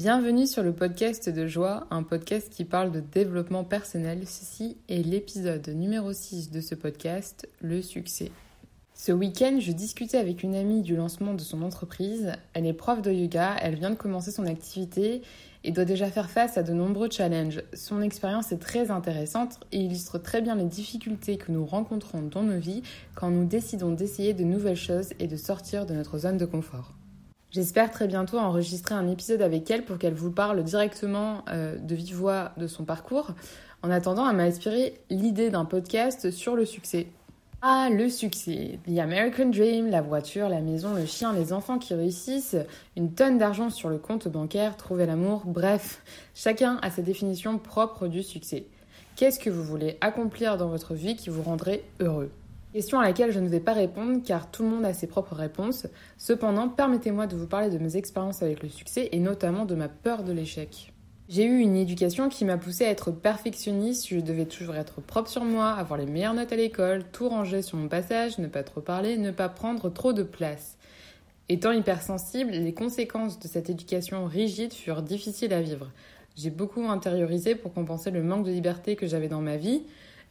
Bienvenue sur le podcast de Joie, un podcast qui parle de développement personnel. Ceci est l'épisode numéro 6 de ce podcast, le succès. Ce week-end, je discutais avec une amie du lancement de son entreprise. Elle est prof de yoga, elle vient de commencer son activité et doit déjà faire face à de nombreux challenges. Son expérience est très intéressante et illustre très bien les difficultés que nous rencontrons dans nos vies quand nous décidons d'essayer de nouvelles choses et de sortir de notre zone de confort. J'espère très bientôt enregistrer un épisode avec elle pour qu'elle vous parle directement euh, de vive voix de son parcours. En attendant, elle m'a inspiré l'idée d'un podcast sur le succès. Ah, le succès. The American Dream, la voiture, la maison, le chien, les enfants qui réussissent, une tonne d'argent sur le compte bancaire, trouver l'amour, bref, chacun a sa définition propre du succès. Qu'est-ce que vous voulez accomplir dans votre vie qui vous rendrait heureux? Question à laquelle je ne vais pas répondre car tout le monde a ses propres réponses. Cependant, permettez-moi de vous parler de mes expériences avec le succès et notamment de ma peur de l'échec. J'ai eu une éducation qui m'a poussée à être perfectionniste, je devais toujours être propre sur moi, avoir les meilleures notes à l'école, tout ranger sur mon passage, ne pas trop parler, ne pas prendre trop de place. Étant hypersensible, les conséquences de cette éducation rigide furent difficiles à vivre. J'ai beaucoup intériorisé pour compenser le manque de liberté que j'avais dans ma vie,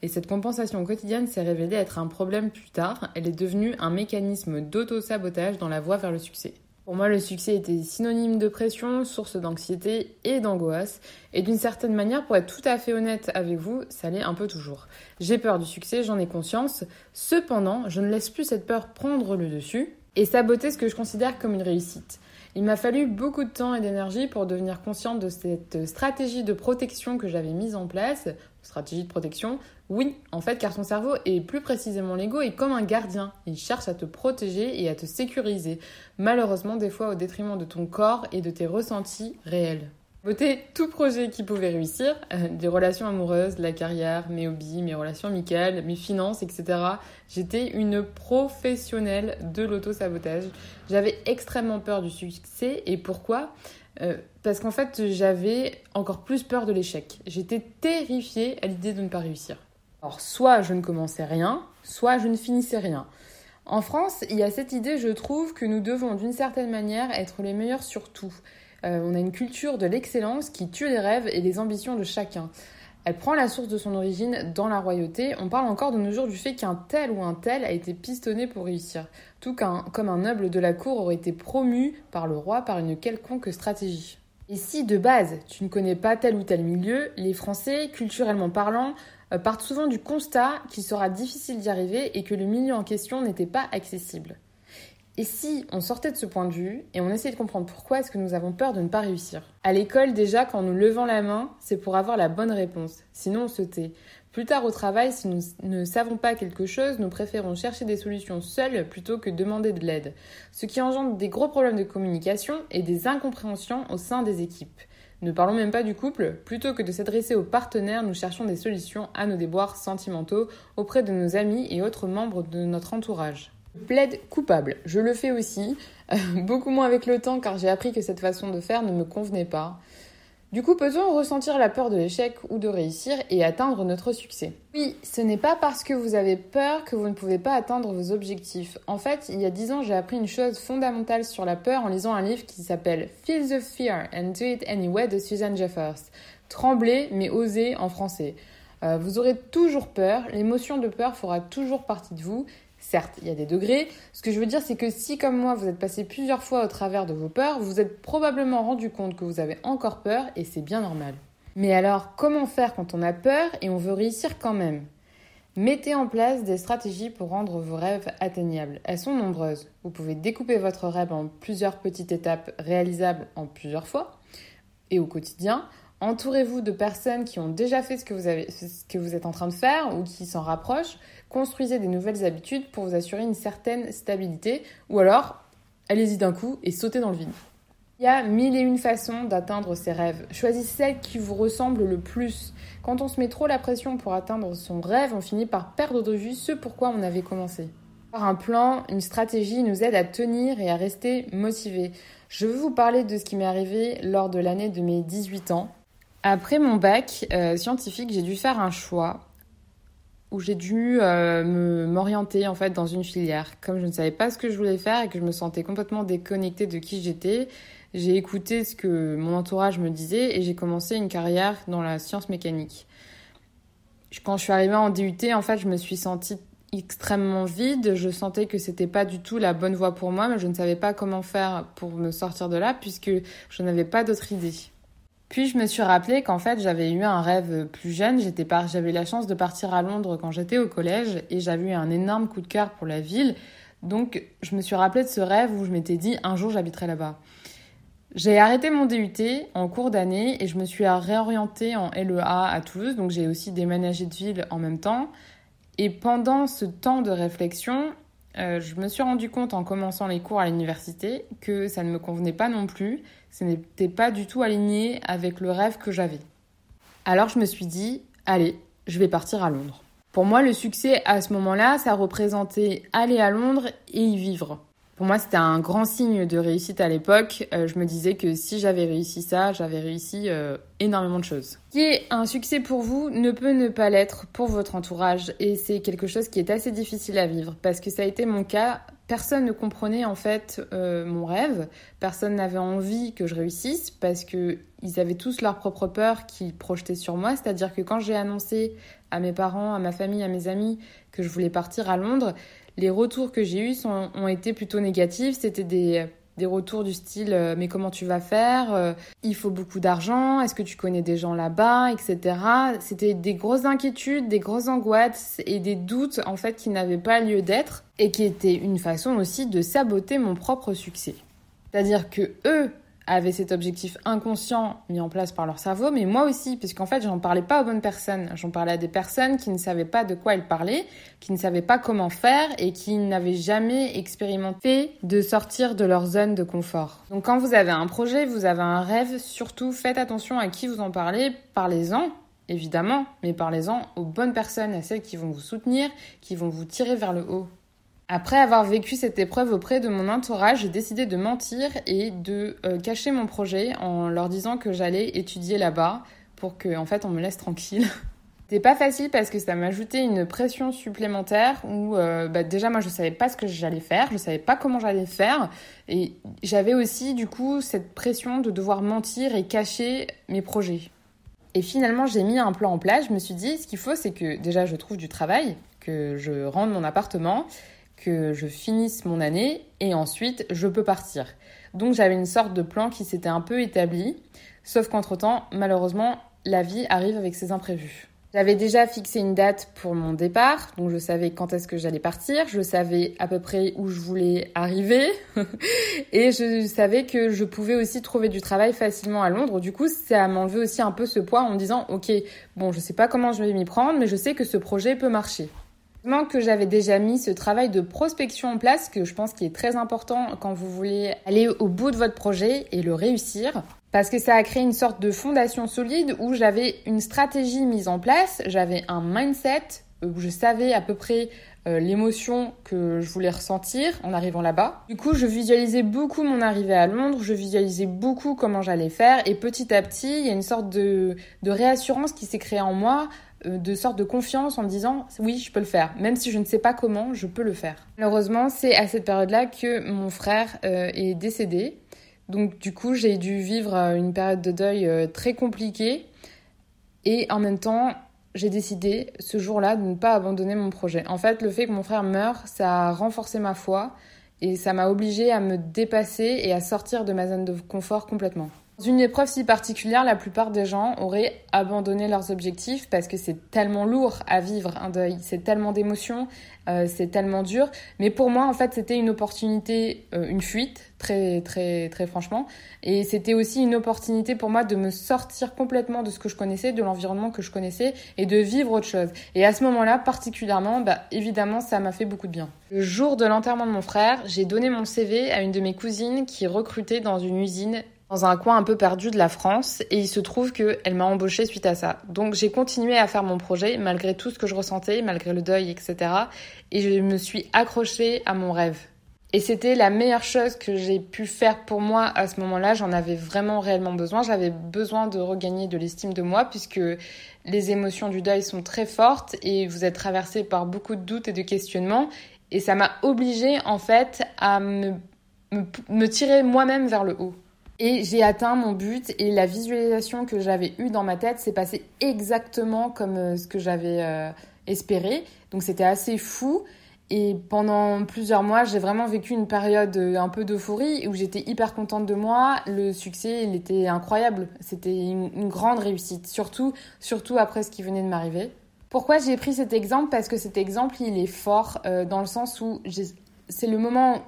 et cette compensation quotidienne s'est révélée être un problème plus tard. Elle est devenue un mécanisme d'auto-sabotage dans la voie vers le succès. Pour moi, le succès était synonyme de pression, source d'anxiété et d'angoisse. Et d'une certaine manière, pour être tout à fait honnête avec vous, ça l'est un peu toujours. J'ai peur du succès, j'en ai conscience. Cependant, je ne laisse plus cette peur prendre le dessus et saboter ce que je considère comme une réussite. Il m'a fallu beaucoup de temps et d'énergie pour devenir consciente de cette stratégie de protection que j'avais mise en place. Stratégie de protection, oui, en fait, car ton cerveau, et plus précisément l'ego, est comme un gardien. Il cherche à te protéger et à te sécuriser. Malheureusement, des fois au détriment de ton corps et de tes ressentis réels. Voter tout projet qui pouvait réussir, euh, des relations amoureuses, la carrière, mes hobbies, mes relations amicales, mes finances, etc. J'étais une professionnelle de l'auto-sabotage. J'avais extrêmement peur du succès et pourquoi? Euh, Parce qu'en fait j'avais encore plus peur de l'échec. J'étais terrifiée à l'idée de ne pas réussir. Alors soit je ne commençais rien, soit je ne finissais rien. En France, il y a cette idée, je trouve, que nous devons d'une certaine manière être les meilleurs sur tout. Euh, on a une culture de l'excellence qui tue les rêves et les ambitions de chacun. Elle prend la source de son origine dans la royauté. On parle encore de nos jours du fait qu'un tel ou un tel a été pistonné pour réussir, tout comme un noble de la cour aurait été promu par le roi par une quelconque stratégie. Et si de base tu ne connais pas tel ou tel milieu, les Français, culturellement parlant, euh, partent souvent du constat qu'il sera difficile d'y arriver et que le milieu en question n'était pas accessible. Et si on sortait de ce point de vue et on essayait de comprendre pourquoi est-ce que nous avons peur de ne pas réussir? À l'école, déjà, quand nous levons la main, c'est pour avoir la bonne réponse. Sinon, on se tait. Plus tard au travail, si nous ne savons pas quelque chose, nous préférons chercher des solutions seuls plutôt que demander de l'aide. Ce qui engendre des gros problèmes de communication et des incompréhensions au sein des équipes. Ne parlons même pas du couple, plutôt que de s'adresser aux partenaires, nous cherchons des solutions à nos déboires sentimentaux auprès de nos amis et autres membres de notre entourage. Plaide coupable, je le fais aussi, euh, beaucoup moins avec le temps car j'ai appris que cette façon de faire ne me convenait pas. Du coup, peut-on ressentir la peur de l'échec ou de réussir et atteindre notre succès? Oui, ce n'est pas parce que vous avez peur que vous ne pouvez pas atteindre vos objectifs. En fait, il y a dix ans, j'ai appris une chose fondamentale sur la peur en lisant un livre qui s'appelle Feel the Fear and Do It Anyway de Susan Jeffers. Trembler mais oser en français. Euh, vous aurez toujours peur, l'émotion de peur fera toujours partie de vous Certes, il y a des degrés. Ce que je veux dire, c'est que si, comme moi, vous êtes passé plusieurs fois au travers de vos peurs, vous vous êtes probablement rendu compte que vous avez encore peur et c'est bien normal. Mais alors, comment faire quand on a peur et on veut réussir quand même? Mettez en place des stratégies pour rendre vos rêves atteignables. Elles sont nombreuses. Vous pouvez découper votre rêve en plusieurs petites étapes réalisables en plusieurs fois et au quotidien. Entourez-vous de personnes qui ont déjà fait ce que, vous êtes en train de faire ou qui s'en rapprochent. Construisez des nouvelles habitudes pour vous assurer une certaine stabilité ou alors allez-y d'un coup et sautez dans le vide. Il y a mille et une façons d'atteindre ses rêves. Choisissez celle qui vous ressemble le plus. Quand on se met trop la pression pour atteindre son rêve, on finit par perdre de vue ce pourquoi on avait commencé. Par un plan, une stratégie nous aide à tenir et à rester motivé. Je veux vous parler de ce qui m'est arrivé lors de l'année de mes 18 ans. Après mon bac euh, scientifique, j'ai dû faire un choix où j'ai dû euh, m'orienter en fait dans une filière. Comme je ne savais pas ce que je voulais faire et que je me sentais complètement déconnectée de qui j'étais, j'ai écouté ce que mon entourage me disait et j'ai commencé une carrière dans la science mécanique. Quand je suis arrivée en DUT, en fait, je me suis sentie extrêmement vide. Je sentais que c'était pas du tout la bonne voie pour moi, mais je ne savais pas comment faire pour me sortir de là puisque je n'avais pas d'autre idée. Puis je me suis rappelé qu'en fait j'avais eu un rêve plus jeune. J'étais par... j'avais la chance de partir à Londres quand j'étais au collège et j'avais eu un énorme coup de cœur pour la ville. Donc je me suis rappelé de ce rêve où je m'étais dit un jour j'habiterai là-bas. J'ai arrêté mon DUT en cours d'année et je me suis réorientée en LEA à Toulouse. Donc j'ai aussi déménagé de ville en même temps. Et pendant ce temps de réflexion, euh, je me suis rendu compte en commençant les cours à l'université que ça ne me convenait pas non plus, ce n'était pas du tout aligné avec le rêve que j'avais. Alors je me suis dit, allez, je vais partir à Londres. Pour moi, le succès à ce moment-là, ça représentait aller à Londres et y vivre. Pour moi, c'était un grand signe de réussite à l'époque. Euh, je me disais que si j'avais réussi ça, j'avais réussi euh, énormément de choses. Qui est un succès pour vous ne peut ne pas l'être pour votre entourage et c'est quelque chose qui est assez difficile à vivre parce que ça a été mon cas. Personne ne comprenait en fait euh, mon rêve, personne n'avait envie que je réussisse parce que ils avaient tous leur propre peur qui projetaient sur moi. C'est-à-dire que quand j'ai annoncé à mes parents, à ma famille, à mes amis que je voulais partir à Londres, les retours que j'ai eus ont été plutôt négatifs. C'était des, des retours du style euh, mais comment tu vas faire euh, Il faut beaucoup d'argent, est-ce que tu connais des gens là-bas, etc. C'était des grosses inquiétudes, des grosses angoisses et des doutes en fait qui n'avaient pas lieu d'être et qui étaient une façon aussi de saboter mon propre succès. C'est-à-dire que eux avaient cet objectif inconscient mis en place par leur cerveau, mais moi aussi, puisqu'en fait, j'en parlais pas aux bonnes personnes. J'en parlais à des personnes qui ne savaient pas de quoi elles parlaient, qui ne savaient pas comment faire et qui n'avaient jamais expérimenté de sortir de leur zone de confort. Donc quand vous avez un projet, vous avez un rêve, surtout faites attention à qui vous en parlez, parlez-en. Évidemment, mais parlez-en aux bonnes personnes, à celles qui vont vous soutenir, qui vont vous tirer vers le haut. Après avoir vécu cette épreuve auprès de mon entourage, j'ai décidé de mentir et de euh, cacher mon projet en leur disant que j'allais étudier là-bas pour que en fait on me laisse tranquille. C'était pas facile parce que ça m'ajoutait une pression supplémentaire où euh, bah, déjà moi je savais pas ce que j'allais faire, je savais pas comment j'allais faire et j'avais aussi du coup cette pression de devoir mentir et cacher mes projets. Et finalement j'ai mis un plan en place, je me suis dit ce qu'il faut c'est que déjà je trouve du travail, que je rende mon appartement que je finisse mon année et ensuite je peux partir. Donc j'avais une sorte de plan qui s'était un peu établi, sauf qu'entre-temps, malheureusement, la vie arrive avec ses imprévus. J'avais déjà fixé une date pour mon départ, donc je savais quand est-ce que j'allais partir, je savais à peu près où je voulais arriver, et je savais que je pouvais aussi trouver du travail facilement à Londres. Du coup, ça m'a enlevé aussi un peu ce poids en me disant, ok, bon, je sais pas comment je vais m'y prendre, mais je sais que ce projet peut marcher que j'avais déjà mis ce travail de prospection en place, que je pense qui est très important quand vous voulez aller au bout de votre projet et le réussir. Parce que ça a créé une sorte de fondation solide où j'avais une stratégie mise en place, j'avais un mindset où je savais à peu près euh, l'émotion que je voulais ressentir en arrivant là-bas. Du coup, je visualisais beaucoup mon arrivée à Londres, je visualisais beaucoup comment j'allais faire et petit à petit, il y a une sorte de, de réassurance qui s'est créée en moi de sorte de confiance en disant oui, je peux le faire. Même si je ne sais pas comment, je peux le faire. Malheureusement, c'est à cette période-là que mon frère euh, est décédé. Donc du coup, j'ai dû vivre euh, une période de deuil très compliquée. Et en même temps, j'ai décidé ce jour-là de ne pas abandonner mon projet. En fait, le fait que mon frère meure, ça a renforcé ma foi et ça m'a obligée à me dépasser et à sortir de ma zone de confort complètement. Dans une épreuve si particulière, la plupart des gens auraient abandonné leurs objectifs parce que c'est tellement lourd à vivre un deuil, c'est tellement d'émotions, euh, c'est tellement dur. Mais pour moi, en fait, c'était une opportunité, euh, une fuite, très, très, très franchement. Et c'était aussi une opportunité pour moi de me sortir complètement de ce que je connaissais, de l'environnement que je connaissais et de vivre autre chose. Et à ce moment-là, particulièrement, bah, évidemment, ça m'a fait beaucoup de bien. Le jour de l'enterrement de mon frère, j'ai donné mon CV à une de mes cousines qui recrutait dans une usine dans un coin un peu perdu de la France et il se trouve qu'elle m'a embauchée suite à ça. Donc j'ai continué à faire mon projet malgré tout ce que je ressentais, malgré le deuil, etc. Et je me suis accrochée à mon rêve. Et c'était la meilleure chose que j'ai pu faire pour moi à ce moment-là. J'en avais vraiment réellement besoin. J'avais besoin de regagner de l'estime de moi puisque les émotions du deuil sont très fortes et vous êtes traversé par beaucoup de doutes et de questionnements. Et ça m'a obligée en fait à me, me tirer moi-même vers le haut. Et j'ai atteint mon but et la visualisation que j'avais eue dans ma tête s'est passée exactement comme euh, ce que j'avais euh, espéré. Donc c'était assez fou. Et pendant plusieurs mois, j'ai vraiment vécu une période euh, un peu d'euphorie où j'étais hyper contente de moi. Le succès, il était incroyable. C'était une, grande réussite, surtout, surtout après ce qui venait de m'arriver. Pourquoi j'ai pris cet exemple? Parce que cet exemple, il est fort dans le sens où c'est le moment,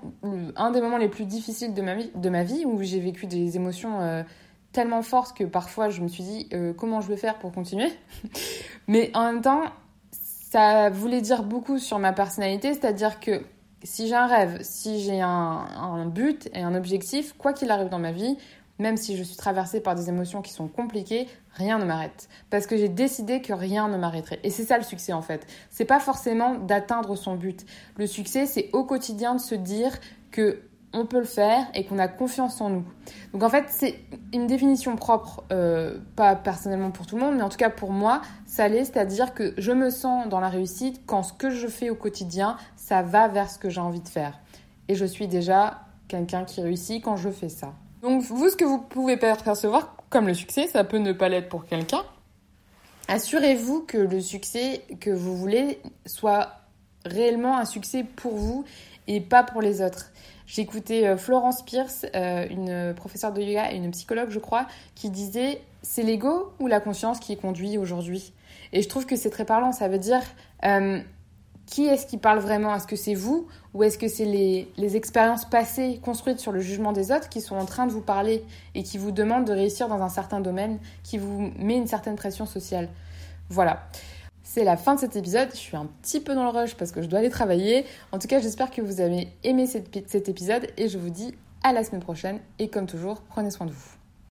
un des moments les plus difficiles de ma vie, de ma vie où j'ai vécu des émotions euh, tellement fortes que parfois je me suis dit euh, comment je vais faire pour continuer? Mais en même temps, ça voulait dire beaucoup sur ma personnalité, c'est-à-dire que si j'ai un rêve, si j'ai un, un, but et un objectif, quoi qu'il arrive dans ma vie, même si je suis traversée par des émotions qui sont compliquées, rien ne m'arrête. Parce que j'ai décidé que rien ne m'arrêterait. Et c'est ça le succès en fait. C'est pas forcément d'atteindre son but. Le succès, c'est au quotidien de se dire que on peut le faire et qu'on a confiance en nous. Donc en fait, c'est une définition propre, euh, pas personnellement pour tout le monde, mais en tout cas pour moi, ça l'est, c'est-à-dire que je me sens dans la réussite quand ce que je fais au quotidien, ça va vers ce que j'ai envie de faire. Et je suis déjà quelqu'un qui réussit quand je fais ça. Donc vous, ce que vous pouvez percevoir comme le succès, ça peut ne pas l'être pour quelqu'un. Assurez-vous que le succès que vous voulez soit réellement un succès pour vous et pas pour les autres. J'ai écouté euh, Florence Pierce, euh, une professeure de yoga et une psychologue, je crois, qui disait c'est l'ego ou la conscience qui conduit aujourd'hui? Et je trouve que c'est très parlant. Ça veut dire euh, qui est-ce qui parle vraiment? Est-ce que c'est vous ou est-ce que c'est les, expériences passées construites sur le jugement des autres qui sont en train de vous parler et qui vous demandent de réussir dans un certain domaine, qui vous met une certaine pression sociale? Voilà. C'est la fin de cet épisode. Je suis un petit peu dans le rush parce que je dois aller travailler. En tout cas, j'espère que vous avez aimé cet épisode et je vous dis à la semaine prochaine. Et comme toujours, prenez soin de vous.